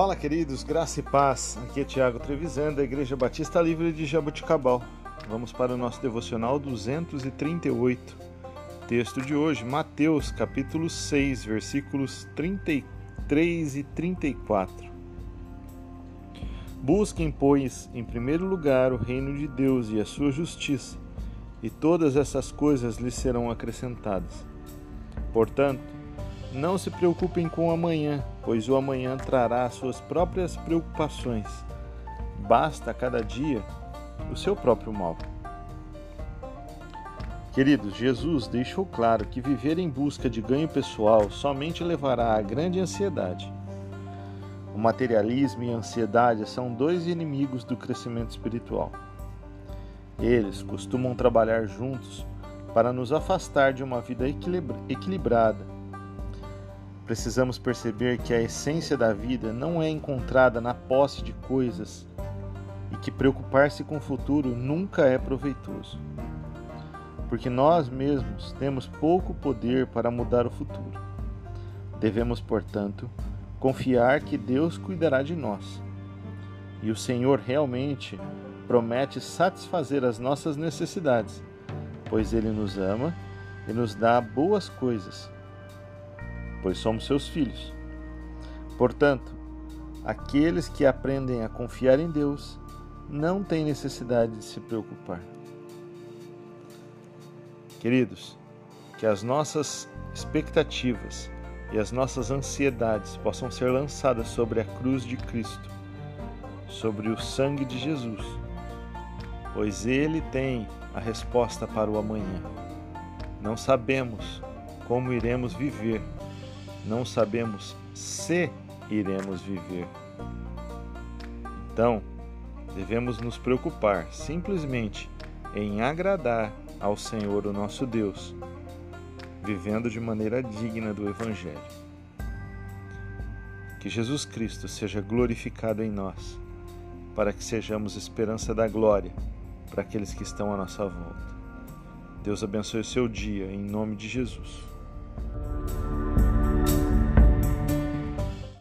Fala, queridos, graça e paz. Aqui é Tiago Trevisan, da Igreja Batista Livre de Jaboticabal. Vamos para o nosso devocional 238. Texto de hoje, Mateus, capítulo 6, versículos 33 e 34. Busquem, pois, em primeiro lugar o reino de Deus e a sua justiça, e todas essas coisas lhes serão acrescentadas. Portanto, não se preocupem com amanhã, pois o amanhã trará suas próprias preocupações. Basta cada dia o seu próprio mal. Queridos, Jesus deixou claro que viver em busca de ganho pessoal somente levará a grande ansiedade. O materialismo e a ansiedade são dois inimigos do crescimento espiritual. Eles costumam trabalhar juntos para nos afastar de uma vida equilibrada Precisamos perceber que a essência da vida não é encontrada na posse de coisas e que preocupar-se com o futuro nunca é proveitoso. Porque nós mesmos temos pouco poder para mudar o futuro. Devemos, portanto, confiar que Deus cuidará de nós. E o Senhor realmente promete satisfazer as nossas necessidades, pois Ele nos ama e nos dá boas coisas pois somos seus filhos. Portanto, aqueles que aprendem a confiar em Deus não têm necessidade de se preocupar. Queridos, que as nossas expectativas e as nossas ansiedades possam ser lançadas sobre a cruz de Cristo, sobre o sangue de Jesus, pois Ele tem a resposta para o amanhã. Não sabemos como iremos viver não sabemos se iremos viver. Então, devemos nos preocupar simplesmente em agradar ao Senhor, o nosso Deus, vivendo de maneira digna do Evangelho. Que Jesus Cristo seja glorificado em nós, para que sejamos esperança da glória para aqueles que estão à nossa volta. Deus abençoe o seu dia, em nome de Jesus.